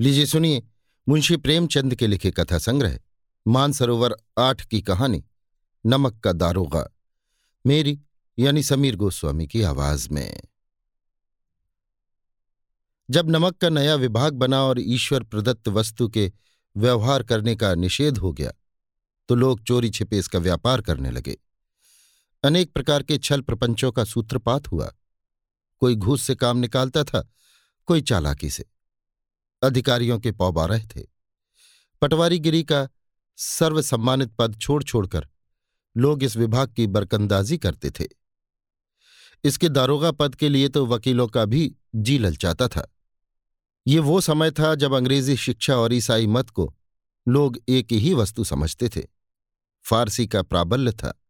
लीजिए सुनिए, मुंशी प्रेमचंद के लिखे कथा संग्रह, मानसरोवर आठ की कहानी, नमक का दारोगा, मेरी यानी समीर गोस्वामी की आवाज़ में। जब नमक का नया विभाग बना और ईश्वर प्रदत्त वस्तु के व्यवहार करने का निषेध हो गया तो लोग चोरी छिपे इसका व्यापार करने लगे। अनेक प्रकार के छल प्रपंचों का सूत्रपात हुआ। कोई घूस से काम निकालता था, कोई चालाकी से। अधिकारियों के पौबारह थे। पटवारीगिरी का सर्वसम्मानित पद छोड़ छोड़कर लोग इस विभाग की बरकंदाजी करते थे। इसके दारोगा पद के लिए तो वकीलों का भी जी ललचाता था। ये वो समय था जब अंग्रेज़ी शिक्षा और ईसाई मत को लोग एक ही वस्तु समझते थे। फारसी का प्राबल्य था।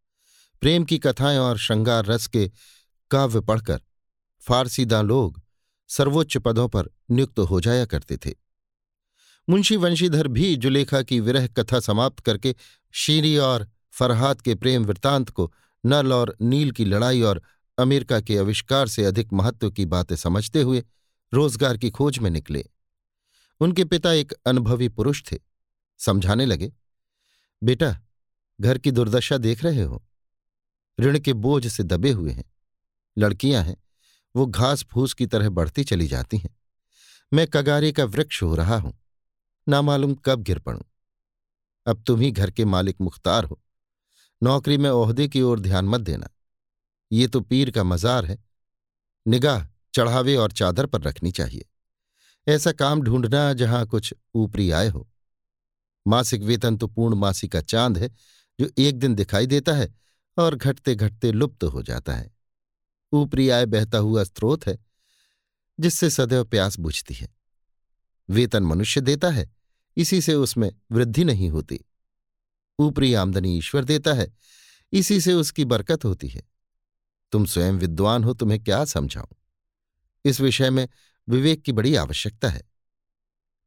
प्रेम की कथाएँ और श्रृंगार रस के काव्य पढ़कर फारसीदा लोग सर्वोच्च पदों पर नियुक्त हो जाया करते थे। मुंशी वंशीधर भी जुलेखा की विरह कथा समाप्त करके शीरी और फरहाद के प्रेम वृत्तांत को नल और नील की लड़ाई और अमेरिका के आविष्कार से अधिक महत्व की बातें समझते हुए रोज़गार की खोज में निकले। उनके पिता एक अनुभवी पुरुष थे। समझाने लगे, बेटा, घर की दुर्दशा देख रहे हो। ऋण के बोझ से दबे हुए हैं। लड़कियाँ हैं। वो घास फूस की तरह बढ़ती चली जाती हैं। मैं कगारे का वृक्ष हो रहा हूँ। ना मालूम कब गिर पड़ूं। अब तुम ही घर के मालिक मुख्तार हो। नौकरी में ओहदे की ओर ध्यान मत देना। ये तो पीर का मजार है। निगाह चढ़ावे और चादर पर रखनी चाहिए। ऐसा काम ढूंढना जहाँ कुछ ऊपरी आय हो। मासिक वेतन तो पूर्ण मासी का चाँद है, जो एक दिन दिखाई देता है और घटते घटते लुप्त तो हो जाता है। ऊपरी आय बहता हुआ स्रोत है, जिससे सदैव प्यास बुझती है। वेतन मनुष्य देता है, इसी से उसमें वृद्धि नहीं होती। ऊपरी आमदनी ईश्वर देता है, इसी से उसकी बरकत होती है। तुम स्वयं विद्वान हो, तुम्हें क्या समझाऊं? इस विषय में विवेक की बड़ी आवश्यकता है।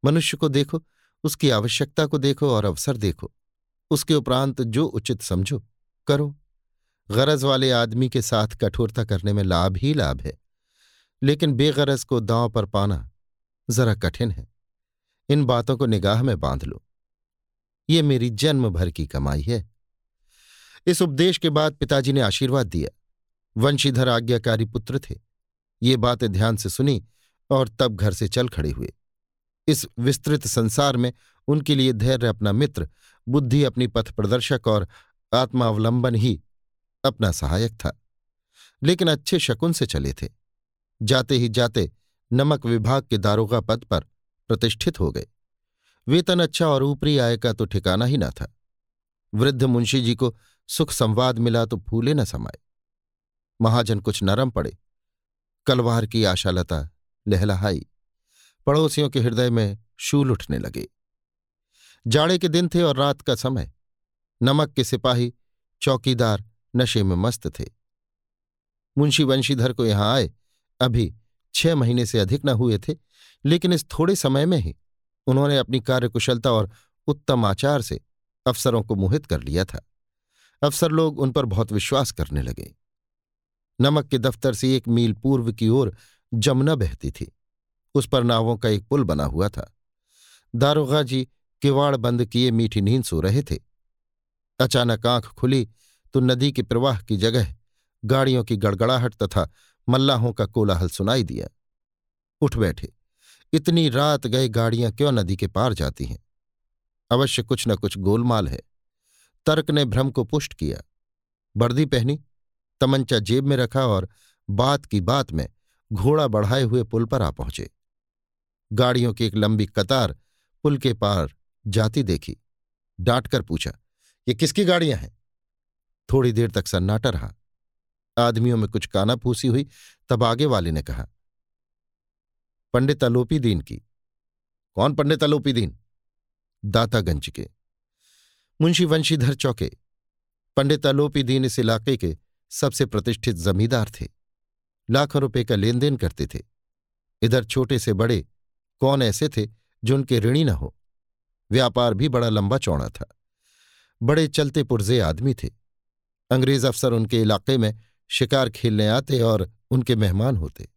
मनुष्य को देखो, उसकी आवश्यकता को देखो और अवसर देखो। उसके उपरांत जो उचित समझो, करो। गरज वाले आदमी के साथ कठोरता करने में लाभ ही लाभ है। लेकिन बेगरज को दांव पर पाना जरा कठिन है। इन बातों को निगाह में बाँध लो। ये मेरी जन्म भर की कमाई है। इस उपदेश के बाद पिताजी ने आशीर्वाद दिया। वंशीधर आज्ञाकारी पुत्र थे। ये बातें ध्यान से सुनी और तब घर से चल खड़े हुए। इस विस्तृत संसार में उनके लिए धैर्य अपना मित्र, बुद्धि अपनी पथ प्रदर्शक और आत्मावलंबन ही अपना सहायक था। लेकिन अच्छे शकुन से चले थे। जाते ही जाते नमक विभाग के दारोगा पद पर प्रतिष्ठित हो गए। वेतन अच्छा और ऊपरी आय का तो ठिकाना ही ना था। वृद्ध मुंशी जी को सुख संवाद मिला तो फूले न समाये। महाजन कुछ नरम पड़े। कलवार की आशालता लहलहाई। पड़ोसियों के हृदय में शूल उठने लगे। जाड़े के दिन थे और रात का समय। नमक के सिपाही, चौकीदार नशे में मस्त थे। मुंशी वंशीधर को यहाँ आए, अभी छह महीने से अधिक न हुए थे, लेकिन इस थोड़े समय में ही उन्होंने अपनी कार्यकुशलता और उत्तम आचार से अफसरों को मोहित कर लिया था। अफसर लोग उन पर बहुत विश्वास करने लगे। नमक के दफ्तर से एक मील पूर्व की ओर जमुना बहती थी। उस पर नावों का एक पुल बना हुआ था। दारोगा जी किवाड़ बंद किए मीठी नींद सो रहे थे। अचानक आँख खुली तो नदी के प्रवाह की जगह, गाड़ियों की गड़गड़ाहट तथा मल्लाहों का कोलाहल सुनाई दिया। उठ बैठे। इतनी रात गए गाड़ियाँ क्यों नदी के पार जाती हैं? अवश्य कुछ न कुछ गोलमाल है। तर्क ने भ्रम को पुष्ट किया। वर्दी पहनी, तमंचा जेब में रखा और बात की बात में घोड़ा बढ़ाए हुए पुल पर आ पहुँचे। गाड़ियों की एक लंबी कतार पुल के पार जाती देखी। डांटकर पूछा, ये किसकी गाड़ियाँ हैं? थोड़ी देर तक सन्नाटा रहा। आदमियों में कुछ कानाफूसी हुई, तब आगे वाले ने कहा, पंडित अलोपी दीन की। कौन पंडित अलोपी दीन दातागंज के। मुंशी वंशीधर चौके। पंडित अलोपी दीन इस इलाके के सबसे प्रतिष्ठित जमींदार थे। लाखों रुपए का लेन देन करते थे। इधर छोटे से बड़े कौन ऐसे थे जो उनके ऋणी न हो? व्यापार भी बड़ा लंबा चौड़ा था। बड़े चलते पुरजे आदमी थे। अंग्रेज़ अफसर उनके इलाके में शिकार खेलने आते और उनके मेहमान होते।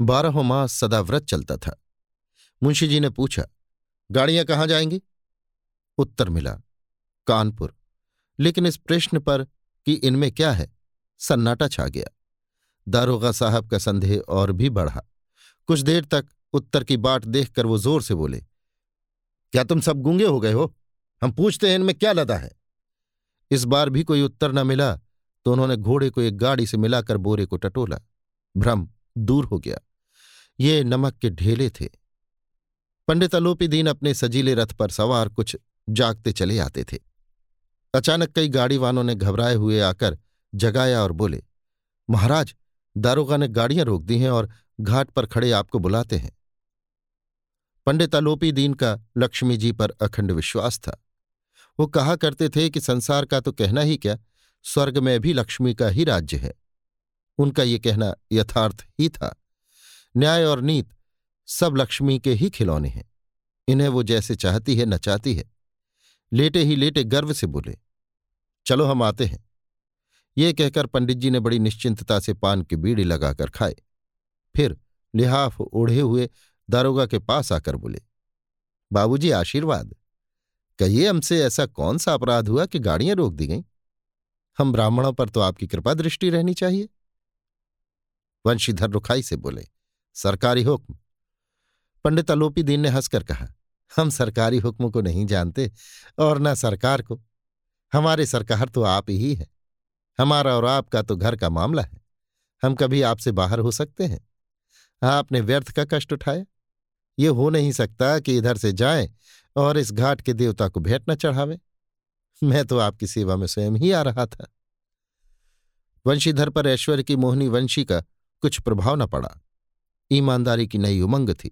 बारहों मास सदा व्रत चलता था। मुंशी जी ने पूछा, गाड़ियाँ कहाँ जाएँगी? उत्तर मिला, कानपुर। लेकिन इस प्रश्न पर कि इनमें क्या है, सन्नाटा छा गया। दारोगा साहब का संदेह और भी बढ़ा। कुछ देर तक उत्तर की बाट देखकर वो ज़ोर से बोले, क्या तुम सब गूँगे हो गए हो? हम पूछते हैं इनमें क्या लदा है? इस बार भी कोई उत्तर न मिला तो उन्होंने घोड़े को एक गाड़ी से मिलाकर बोरे को टटोला। भ्रम दूर हो गया। ये नमक के ढेले थे। पंडित अलोपी दीन अपने सजीले रथ पर सवार कुछ जागते चले आते थे। अचानक कई गाड़ी वालों ने घबराए हुए आकर जगाया और बोले, महाराज, दारोगा ने गाड़ियाँ रोक दी हैं और घाट पर खड़े आपको बुलाते हैं। पंडित अलोपी दीन का लक्ष्मी जी पर अखंड विश्वास था। वो कहा करते थे कि संसार का तो कहना ही क्या, स्वर्ग में भी लक्ष्मी का ही राज्य है। उनका ये कहना यथार्थ ही था। न्याय और नीत सब लक्ष्मी के ही खिलौने हैं। इन्हें वो जैसे चाहती है, नचाती है। लेटे ही लेटे गर्व से बोले, चलो हम आते हैं। ये कहकर पंडित जी ने बड़ी निश्चिंतता से पान की बीड़ी लगाकर खाए। फिर लिहाफ ओढ़े हुए दारोगा के पास आकर बोले, बाबूजी, आशीर्वाद। कहिए हमसे ऐसा कौन सा अपराध हुआ कि गाड़ियाँ रोक दी गईं? हम ब्राह्मणों पर तो आपकी कृपा दृष्टि रहनी चाहिए। वंशीधर रुखाई से बोले, सरकारी हुक्म। पंडित अलोपी दीन ने हंसकर कहा, हम सरकारी हुक्म को नहीं जानते और न सरकार को। हमारे सरकार तो आप ही है। हमारा और आपका तो घर का मामला है। हम कभी आपसे बाहर हो सकते हैं। आपने व्यर्थ का कष्ट उठाया। ये हो नहीं सकता कि इधर से जाएँ और इस घाट के देवता को भेंट न चढ़ावे। मैं तो आपकी सेवा में स्वयं ही आ रहा था। वंशीधर पर ऐश्वर्य की मोहनी वंशी का कुछ प्रभाव न पड़ा। ईमानदारी की नई उमंग थी।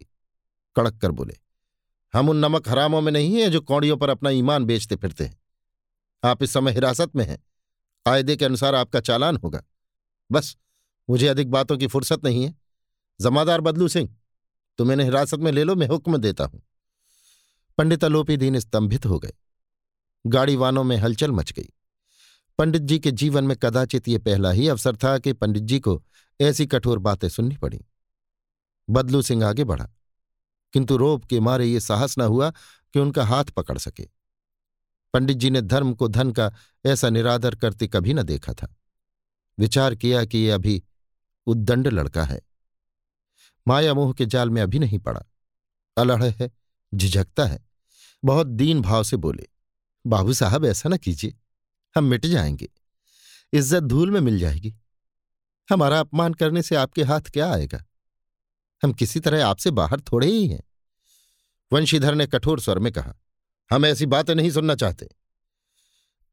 कड़क कर बोले, हम उन नमक हरामों में नहीं हैं जो कौड़ियों पर अपना ईमान बेचते फिरते हैं। आप इस समय हिरासत में हैं। कायदे के अनुसार आपका चालान होगा। बस, मुझे अधिक बातों की फुर्सत नहीं है। जमादार बदलू सिंह, तुम इन्हें हिरासत में ले लो, मैं हुक्म देता हूँ। पंडित अलोपी दीन स्तंभित हो गए। गाड़ी वानों में हलचल मच गई। पंडित जी के जीवन में कदाचित ये पहला ही अवसर था कि पंडित जी को ऐसी कठोर बातें सुननी पड़ी। बदलू सिंह आगे बढ़ा। किंतु रोप के मारे ये साहस न हुआ कि उनका हाथ पकड़ सके। पंडित जी ने धर्म को धन का ऐसा निरादर करते कभी न देखा था। विचार किया कि ये अभी उद्दंड लड़का है। माया मोह के जाल में अभी नहीं पड़ा। अलड़ है। झिझकता है। बहुत दीन भाव से बोले, बाबू साहब, ऐसा ना कीजिए, हम मिट जाएँगे। इज़्ज़त धूल में मिल जाएगी। हमारा अपमान करने से आपके हाथ क्या आएगा? हम किसी तरह आपसे बाहर थोड़े ही हैं। वंशीधर ने कठोर स्वर में कहा, हम ऐसी बातें नहीं सुनना चाहते।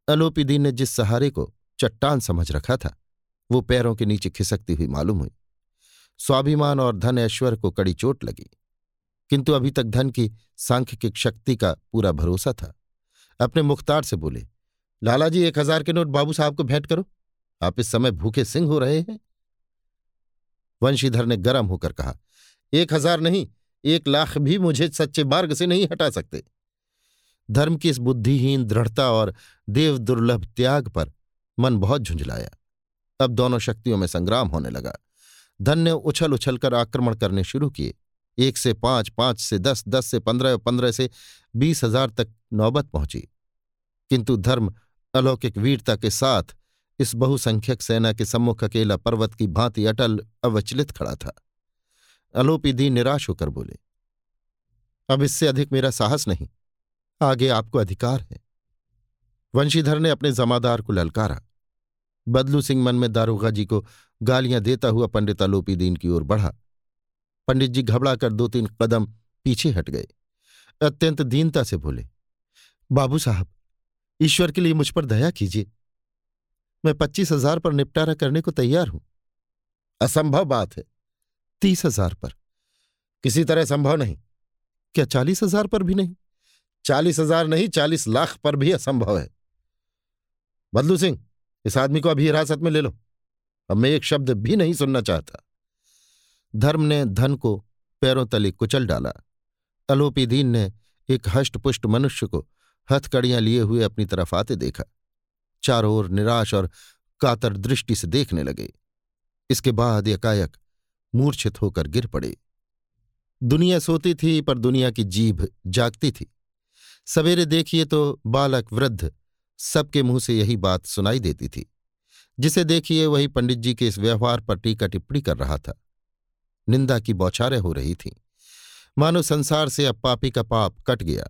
अलोपी दीन ने जिस सहारे को चट्टान समझ रखा था, वो पैरों के नीचे खिसकती हुई मालूम हुई। स्वाभिमान और धन ऐश्वर्य को कड़ी चोट लगी। किंतु अभी तक धन की सांख्यिक शक्ति का पूरा भरोसा था। अपने मुख्तार से बोले, लालाजी, एक हज़ार के नोट बाबू साहब को भेंट करो। आप इस समय भूखे सिंह हो रहे हैं। वंशीधर ने गर्म होकर कहा, एक हज़ार नहीं, एक लाख भी मुझे सच्चे मार्ग से नहीं हटा सकते। धर्म की इस बुद्धिहीन, दृढ़ता और देव दुर्लभ त्याग पर मन बहुत झुंझलाया। अब दोनों शक्तियों में संग्राम होने लगा। धन ने उछल उछल कर आक्रमण करने शुरू किए। एक से पाँच पाँच से दस दस से पंद्रह पंद्रह से बीस हज़ार तक नौबत पहुँची। किंतु धर्म अलौकिक वीरता के साथ इस बहुसंख्यक सेना के सम्मुख अकेला पर्वत की भांति अटल अवचलित खड़ा था। अलोपी दी निराश होकर बोले, अब इससे अधिक मेरा साहस नहीं। आगे आपको अधिकार है। वंशीधर ने अपने जमादार को ललकारा। बदलू सिंह मन में दारोगा जी को गालियाँ देता हुआ पंडित आलोपी दीन की ओर बढ़ा। पंडित जी घबरा कर दो तीन कदम पीछे हट गए। अत्यंत दीनता से बोले, बाबू साहब, ईश्वर के लिए मुझ पर दया कीजिए। मैं पच्चीस हज़ार पर निपटारा करने को तैयार हूँ। असंभव बात है। तीस हज़ार पर। किसी तरह संभव नहीं। क्या चालीस हज़ार पर भी नहीं? चालीस हज़ार नहीं, चालीस लाख पर भी असंभव है। बदलू सिंह, इस आदमी को अभी हिरासत में ले लो। अब मैं एक शब्द भी नहीं सुनना चाहता। धर्म ने धन को पैरों तले कुचल डाला। अलोपीदीन ने एक हष्टपुष्ट मनुष्य को हथकड़ियाँ लिए हुए अपनी तरफ़ आते देखा। चारों ओर निराश और कातर दृष्टि से देखने लगे। इसके बाद एकाएक मूर्छित होकर गिर पड़े। दुनिया सोती थी, पर दुनिया की जीभ जागती थी। सवेरे देखिए तो बालक वृद्ध सबके मुँह से यही बात सुनाई देती थी। जिसे देखिए वही पंडित जी के इस व्यवहार पर टीका टिप्पणी कर रहा था। निंदा की बौछारें हो रही थीं। मानो संसार से अब पापी का पाप कट गया।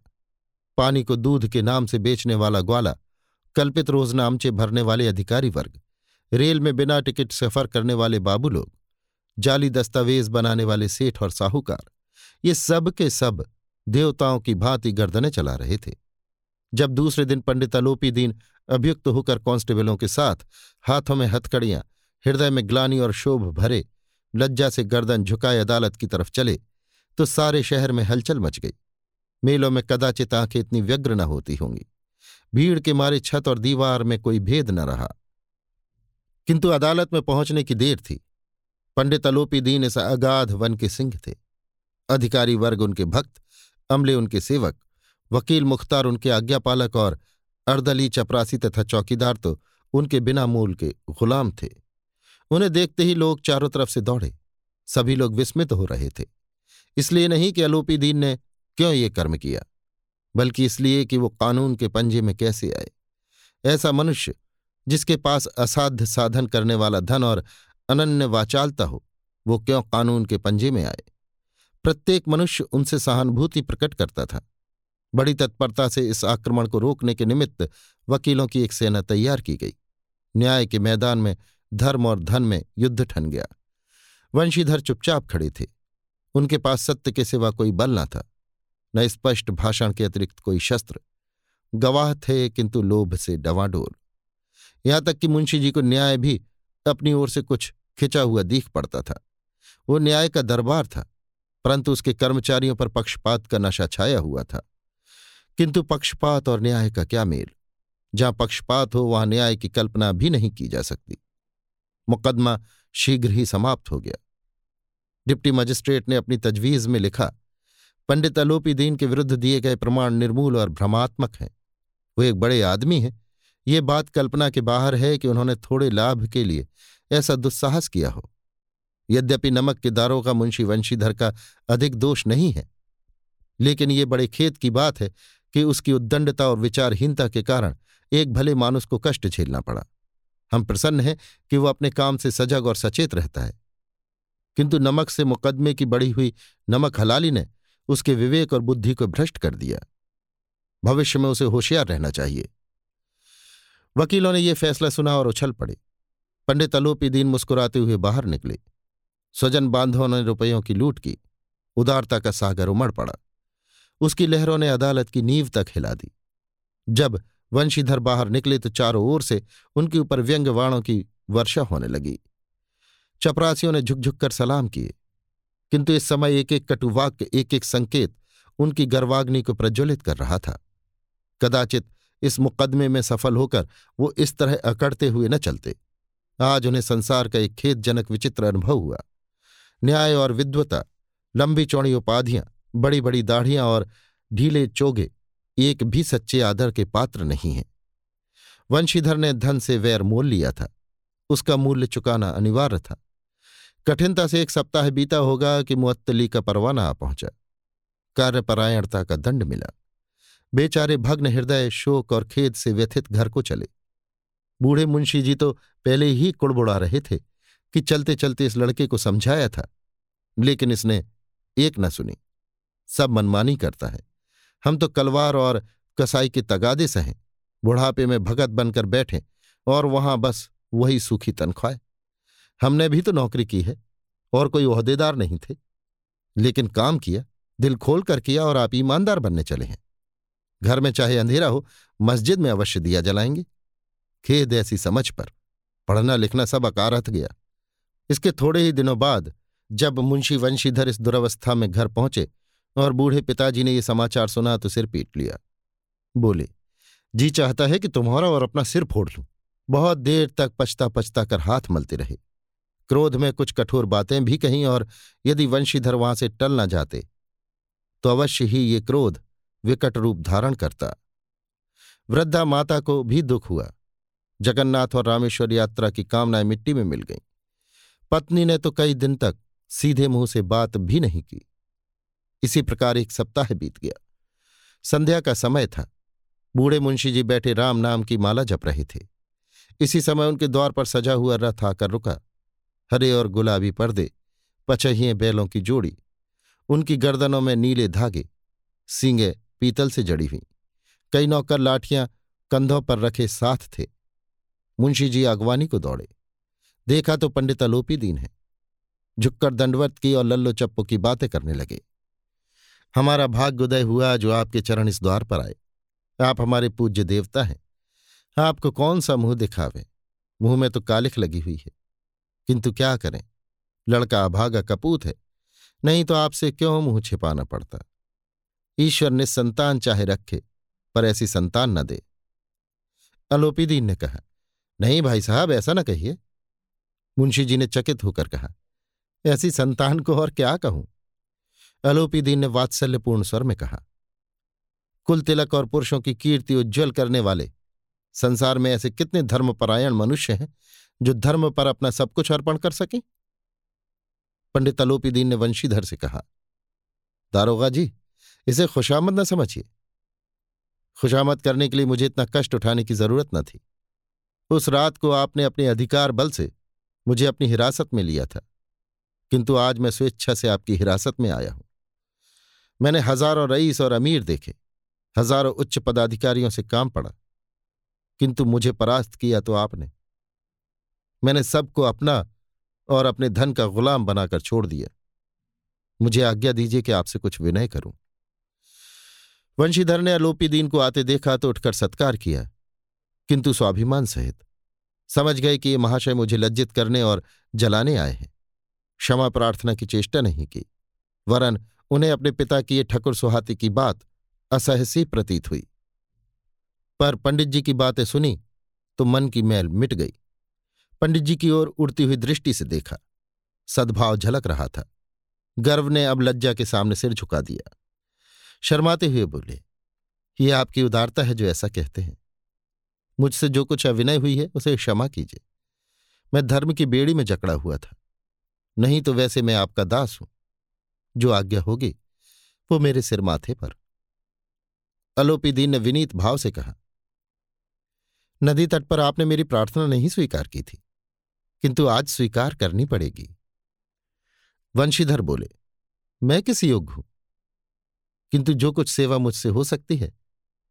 पानी को दूध के नाम से बेचने वाला ग्वाला, कल्पित रोजनामचे भरने वाले अधिकारी वर्ग, रेल में बिना टिकट सफ़र करने वाले बाबू लोग, जाली दस्तावेज़ बनाने वाले सेठ और साहूकार, ये सब के सब देवताओं की भांति गर्दने चला रहे थे। जब दूसरे दिन पंडित अलोपी दीन अभियुक्त होकर कांस्टेबलों के साथ हाथों में हथकड़ियाँ, हृदय में ग्लानी और शोभ भरे लज्जा से गर्दन झुकाए अदालत की तरफ़ चले तो सारे शहर में हलचल मच गई। मेलों में कदाचित आँखें इतनी व्यग्र न होती होंगी। भीड़ के मारे छत और दीवार में कोई भेद न रहा। किंतु अदालत में पहुँचने की देर थी। पंडित अलोपी दीन इस अगाध वन के सिंह थे। अधिकारी वर्ग उनके भक्त, अमले उनके सेवक, वकील मुख्तार उनके आज्ञापालक और अर्दली चपरासी तथा चौकीदार तो उनके बिना मूल के गुलाम थे। उन्हें देखते ही लोग चारों तरफ़ से दौड़े। सभी लोग विस्मित हो रहे थे। इसलिए नहीं कि अलोपी दीन ने क्यों ये कर्म किया, बल्कि इसलिए कि वो कानून के पंजे में कैसे आए। ऐसा मनुष्य, जिसके पास असाध्य साधन करने वाला धन और अनन्य वाचालता हो, वो क्यों कानून के पंजे में आए? प्रत्येक मनुष्य उनसे सहानुभूति प्रकट करता था। बड़ी तत्परता से इस आक्रमण को रोकने के निमित्त वकीलों की एक सेना तैयार की गई। न्याय के मैदान में धर्म और धन में युद्ध ठन गया। वंशीधर चुपचाप खड़े थे। उनके पास सत्य के सिवा कोई बल न था, न स्पष्ट भाषण के अतिरिक्त कोई शस्त्र। गवाह थे किंतु लोभ से डवाडोल यहाँ तक कि मुंशी जी को न्याय भी अपनी ओर से कुछ खिंचा हुआ दीख पड़ता था। वो न्याय का दरबार था, परंतु उसके कर्मचारियों पर पक्षपात का नशा छाया हुआ था। किंतु पक्षपात और न्याय का क्या मेल? जहाँ पक्षपात हो, वहाँ न्याय की कल्पना भी नहीं की जा सकती। मुकदमा शीघ्र ही समाप्त हो गया। डिप्टी मजिस्ट्रेट ने अपनी तजवीज में लिखा, पंडित अलोपी दीन के विरुद्ध दिए गए प्रमाण निर्मूल और भ्रमात्मक हैं। वो एक बड़े आदमी हैं। ये बात कल्पना के बाहर है कि उन्होंने थोड़े लाभ के लिए ऐसा दुस्साहस किया हो। यद्यपि नमक के दारों का मुंशी वंशीधर का अधिक दोष नहीं है, लेकिन ये बड़े खेत की बात है कि उसकी उद्दंडता और विचारहीनता के कारण एक भले मानुस को कष्ट झेलना पड़ा। हम प्रसन्न हैं कि वो अपने काम से सजग और सचेत रहता है। किंतु नमक से मुकदमे की बढ़ी हुई नमक हलाली ने उसके विवेक और बुद्धि को भ्रष्ट कर दिया। भविष्य में उसे होशियार रहना चाहिए। वकीलों ने यह फैसला सुना और उछल पड़े। पंडित अलोपी दीन मुस्कुराते हुए बाहर निकले। स्वजन बांधवों ने रुपयों की लूट की। उदारता का सागर उमड़ पड़ा। उसकी लहरों ने अदालत की नींव तक हिला दी। जब वंशीधर बाहर निकले तो चारों ओर से उनके ऊपर व्यंग्यवाणों की वर्षा होने लगी। चपरासियों ने झुकझुक कर सलाम किए। किंतु इस समय एक एक कटुवाक्य एक एक संकेत उनकी गर्वाग्नि को प्रज्वलित कर रहा था। कदाचित इस मुकदमे में सफल होकर वो इस तरह अकड़ते हुए न चलते। आज उन्हें संसार का एक खेदजनक विचित्र अनुभव हुआ। न्याय और विद्वता लंबी चौड़ी उपाधियाँ बड़ी बड़ी दाढ़ियाँ और ढीले चोगे एक भी सच्चे आदर के पात्र नहीं हैं। वंशीधर ने धन से वैर मोल लिया था। उसका मूल्य चुकाना अनिवार्य था। कठिनता से एक सप्ताह बीता होगा कि मुअत्तली का परवाना आ पहुँचा। कार्यपरायणता का दंड मिला। बेचारे भग्न हृदय, शोक और खेद से व्यथित घर को चले। बूढ़े मुंशी जी तो पहले ही कुड़बुड़ा रहे थे कि चलते चलते इस लड़के को समझाया था, लेकिन इसने एक न सुनी। सब मनमानी करता है। हम तो कलवार और कसाई के तगादे सहें बुढ़ापे में भगत बनकर बैठे और वहाँ बस वही सूखी तनख्वाह। हमने भी तो नौकरी की है और कोई ओहदेदार नहीं थे। लेकिन काम किया, दिल खोल कर किया और आप ईमानदार बनने चले हैं। घर में चाहे अंधेरा हो, मस्जिद में अवश्य दिया जलाएँगे। खेद ऐसी समझ पर पढ़ना लिखना सब अकारत गया। इसके थोड़े ही दिनों बाद जब मुंशी वंशीधर इस दुरवस्था में घर पहुँचे और बूढ़े पिताजी ने ये समाचार सुना तो सिर पीट लिया। बोले, जी चाहता है कि तुम्हारा और अपना सिर फोड़ लूँ। बहुत देर तक पछता पछता कर हाथ मलते रहे। क्रोध में कुछ कठोर बातें भी कहीं और यदि वंशीधर वहाँ से टल न जाते तो अवश्य ही ये क्रोध विकट रूप धारण करता। वृद्धा माता को भी दुख हुआ। जगन्नाथ और रामेश्वर यात्रा की कामनाएँ मिट्टी में मिल गईं। पत्नी ने तो कई दिन तक सीधे मुँह से बात भी नहीं की। इसी प्रकार एक सप्ताह बीत गया। संध्या का समय था। बूढ़े मुंशी जी बैठे राम नाम की माला जप रहे थे। इसी समय उनके द्वार पर सजा हुआ रथ आकर रुका। हरे और गुलाबी पर्दे पचहिए बैलों की जोड़ी, उनकी गर्दनों में नीले धागे, सींगे पीतल से जड़ी हुई। कई नौकर लाठियाँ कंधों पर रखे साथ थे। मुंशी जी अगवानी को दौड़े। देखा तो पंडित अलोपी दीन है। झुककर दंडवत की और लल्लो चप्पो की बातें करने लगे। हमारा भाग्योदय हुआ जो आपके चरण इस द्वार पर आए। आप हमारे पूज्य देवता हैं। आपको कौन सा मुँह दिखावे? मुँह में तो कालिख लगी हुई है। किंतु क्या करें? लड़का अभागा कपूत है। नहीं तो आपसे क्यों मुँह छिपाना पड़ता? ईश्वर ने संतान चाहे रखे, पर ऐसी संतान न दे। अलोपीदीन ने कहा, नहीं भाई साहब, ऐसा न कहिए। मुंशी जी ने चकित होकर कहा, ऐसी संतान को और क्या कहूँ? अलोपीदीन ने वात्सल्यपूर्ण स्वर में कहा, कुल तिलक और पुरुषों की कीर्ति उज्ज्वल करने वाले, संसार में ऐसे कितने धर्मपरायण मनुष्य हैं, जो धर्म पर अपना सब कुछ अर्पण कर सके? पंडित अलोपीदीन ने वंशीधर से कहा, दारोगा जी, इसे खुशामद न समझिए। खुशामद करने के लिए मुझे इतना कष्ट उठाने की ज़रूरत न थी। उस रात को आपने अपने अधिकार बल से मुझे अपनी हिरासत में लिया था, किंतु आज मैं स्वेच्छा से आपकी हिरासत में आया हूँ। मैंने हज़ारों रईस और अमीर देखे, हज़ारों उच्च पदाधिकारियों से काम पड़ा। किंतु मुझे परास्त किया तो आपने। मैंने सबको अपना और अपने धन का गुलाम बनाकर छोड़ दिया। मुझे आज्ञा दीजिए कि आपसे कुछ विनय करूँ। वंशीधर ने अलोपी दीन को आते देखा तो उठकर सत्कार किया, किंतु स्वाभिमान सहित। समझ गए कि ये महाशय मुझे लज्जित करने और जलाने आए हैं। क्षमा प्रार्थना की चेष्टा नहीं की, वरन उन्हें अपने पिता की ये ठकुर सुहाती की बात असहसी प्रतीत हुई। पर पंडित जी की बातें सुनी तो मन की मैल मिट गई। पंडित जी की ओर उड़ती हुई दृष्टि से देखा। सद्भाव झलक रहा था। गर्व ने अब लज्जा के सामने सिर झुका दिया। शर्माते हुए बोले, ये आपकी उदारता है जो ऐसा कहते हैं। मुझसे जो कुछ अविनय हुई है, उसे क्षमा कीजिए। मैं धर्म की बेड़ी में जकड़ा हुआ था। नहीं तो वैसे मैं आपका दास हूँ। जो आज्ञा होगी, वो मेरे सिर माथे पर। अलोपी दीन ने विनीत भाव से कहा, नदी तट पर आपने मेरी प्रार्थना नहीं स्वीकार की थी, किंतु आज स्वीकार करनी पड़ेगी। वंशीधर बोले, मैं किस योग्य हूँ, किंतु जो कुछ सेवा मुझसे हो सकती है,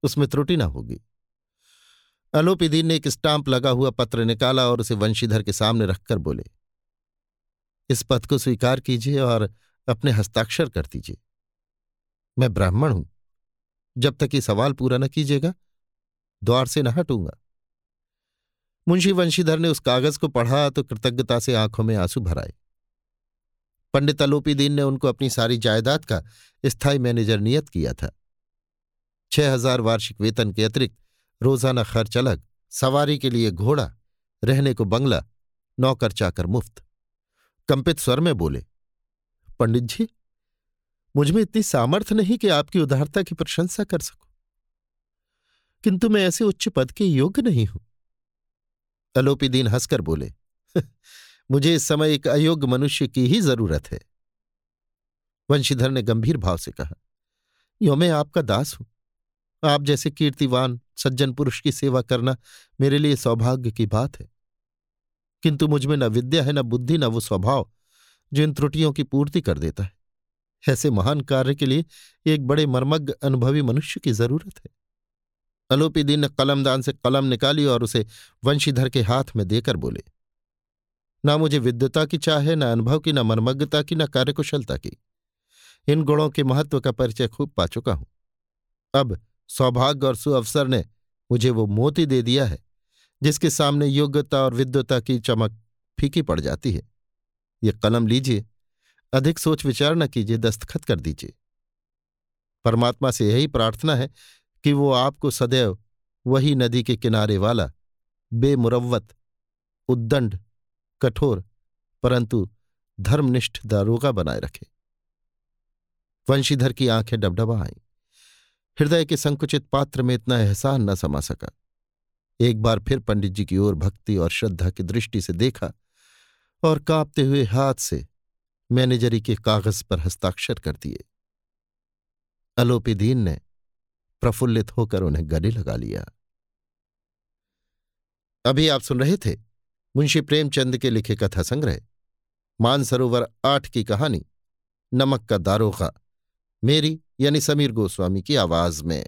उसमें त्रुटि ना होगी। अलोपीदीन ने एक स्टाम्प लगा हुआ पत्र निकाला और उसे वंशीधर के सामने रखकर बोले, इस पद को स्वीकार कीजिए और अपने हस्ताक्षर कर दीजिए। मैं ब्राह्मण हूँ। जब तक ये सवाल पूरा न कीजिएगा, द्वार से न हटूँगा। मुंशी वंशीधर ने उस कागज़ को पढ़ा तो कृतज्ञता से आँखों में आँसू भराए। पंडित अलोपीदीन ने उनको अपनी सारी जायदाद का स्थायी मैनेजर नियत किया था। छह हज़ार वार्षिक वेतन के अतिरिक्त रोज़ाना खर्च अलग, सवारी के लिए घोड़ा, रहने को बंगला, नौकर चाकर मुफ़्त। कंपित स्वर में बोले पंडित जी मुझमें इतनी सामर्थ्य नहीं कि आपकी उदारता की प्रशंसा कर सकूँ। किंतु मैं ऐसे उच्च पद के योग्य नहीं हूँ। अलोपी दीन हंसकर बोले, मुझे इस समय एक अयोग्य मनुष्य की ही ज़रूरत है। वंशीधर ने गंभीर भाव से कहा, यो मैं आपका दास हूँ। आप जैसे कीर्तिवान, सज्जन पुरुष की सेवा करना मेरे लिए सौभाग्य की बात है। किंतु मुझमें न विद्या है, न बुद्धि, न वो स्वभाव। जो इन त्रुटियों की पूर्ति कर देता है। ऐसे महान कार्य के लिए एक बड़े मर्मज्ञ अनुभवी मनुष्य की ज़रूरत है। अलोपी दिन ने कलमदान से कलम निकाली और उसे वंशीधर के हाथ में देकर बोले, ना मुझे विद्वता की चाह है, न अनुभव की, न मर्मज्ञता की, न कार्यकुशलता की। इन गुणों के महत्व का परिचय खूब पा चुका हूँ। अब सौभाग्य और सुअवसर ने मुझे वो मोती दे दिया है, जिसके सामने योग्यता और विद्वता की चमक फीकी पड़ जाती है। ये कलम लीजिए, अधिक सोच विचार न कीजिए, दस्तखत कर दीजिए। परमात्मा से यही प्रार्थना है कि वो आपको सदैव वही नदी के किनारे वाला बेमुरवत उद्दंड, कठोर, परंतु धर्मनिष्ठ दारोगा बनाए रखे। वंशीधर की आँखें डबडबा आईं हृदय के संकुचित पात्र में इतना एहसान न समा सका। एक बार फिर पंडित जी की ओर भक्ति और श्रद्धा की दृष्टि से देखा और कांपते हुए हाथ से मैनेजरी के कागज़ पर हस्ताक्षर कर दिए। अलोपीदीन ने प्रफुल्लित होकर उन्हें गले लगा लिया। अभी आप सुन रहे थे मुंशी प्रेमचंद के लिखे कथा संग्रह, मानसरोवर आठ की कहानी, नमक का दारोगा, मेरी यानी समीर गोस्वामी की आवाज़ में।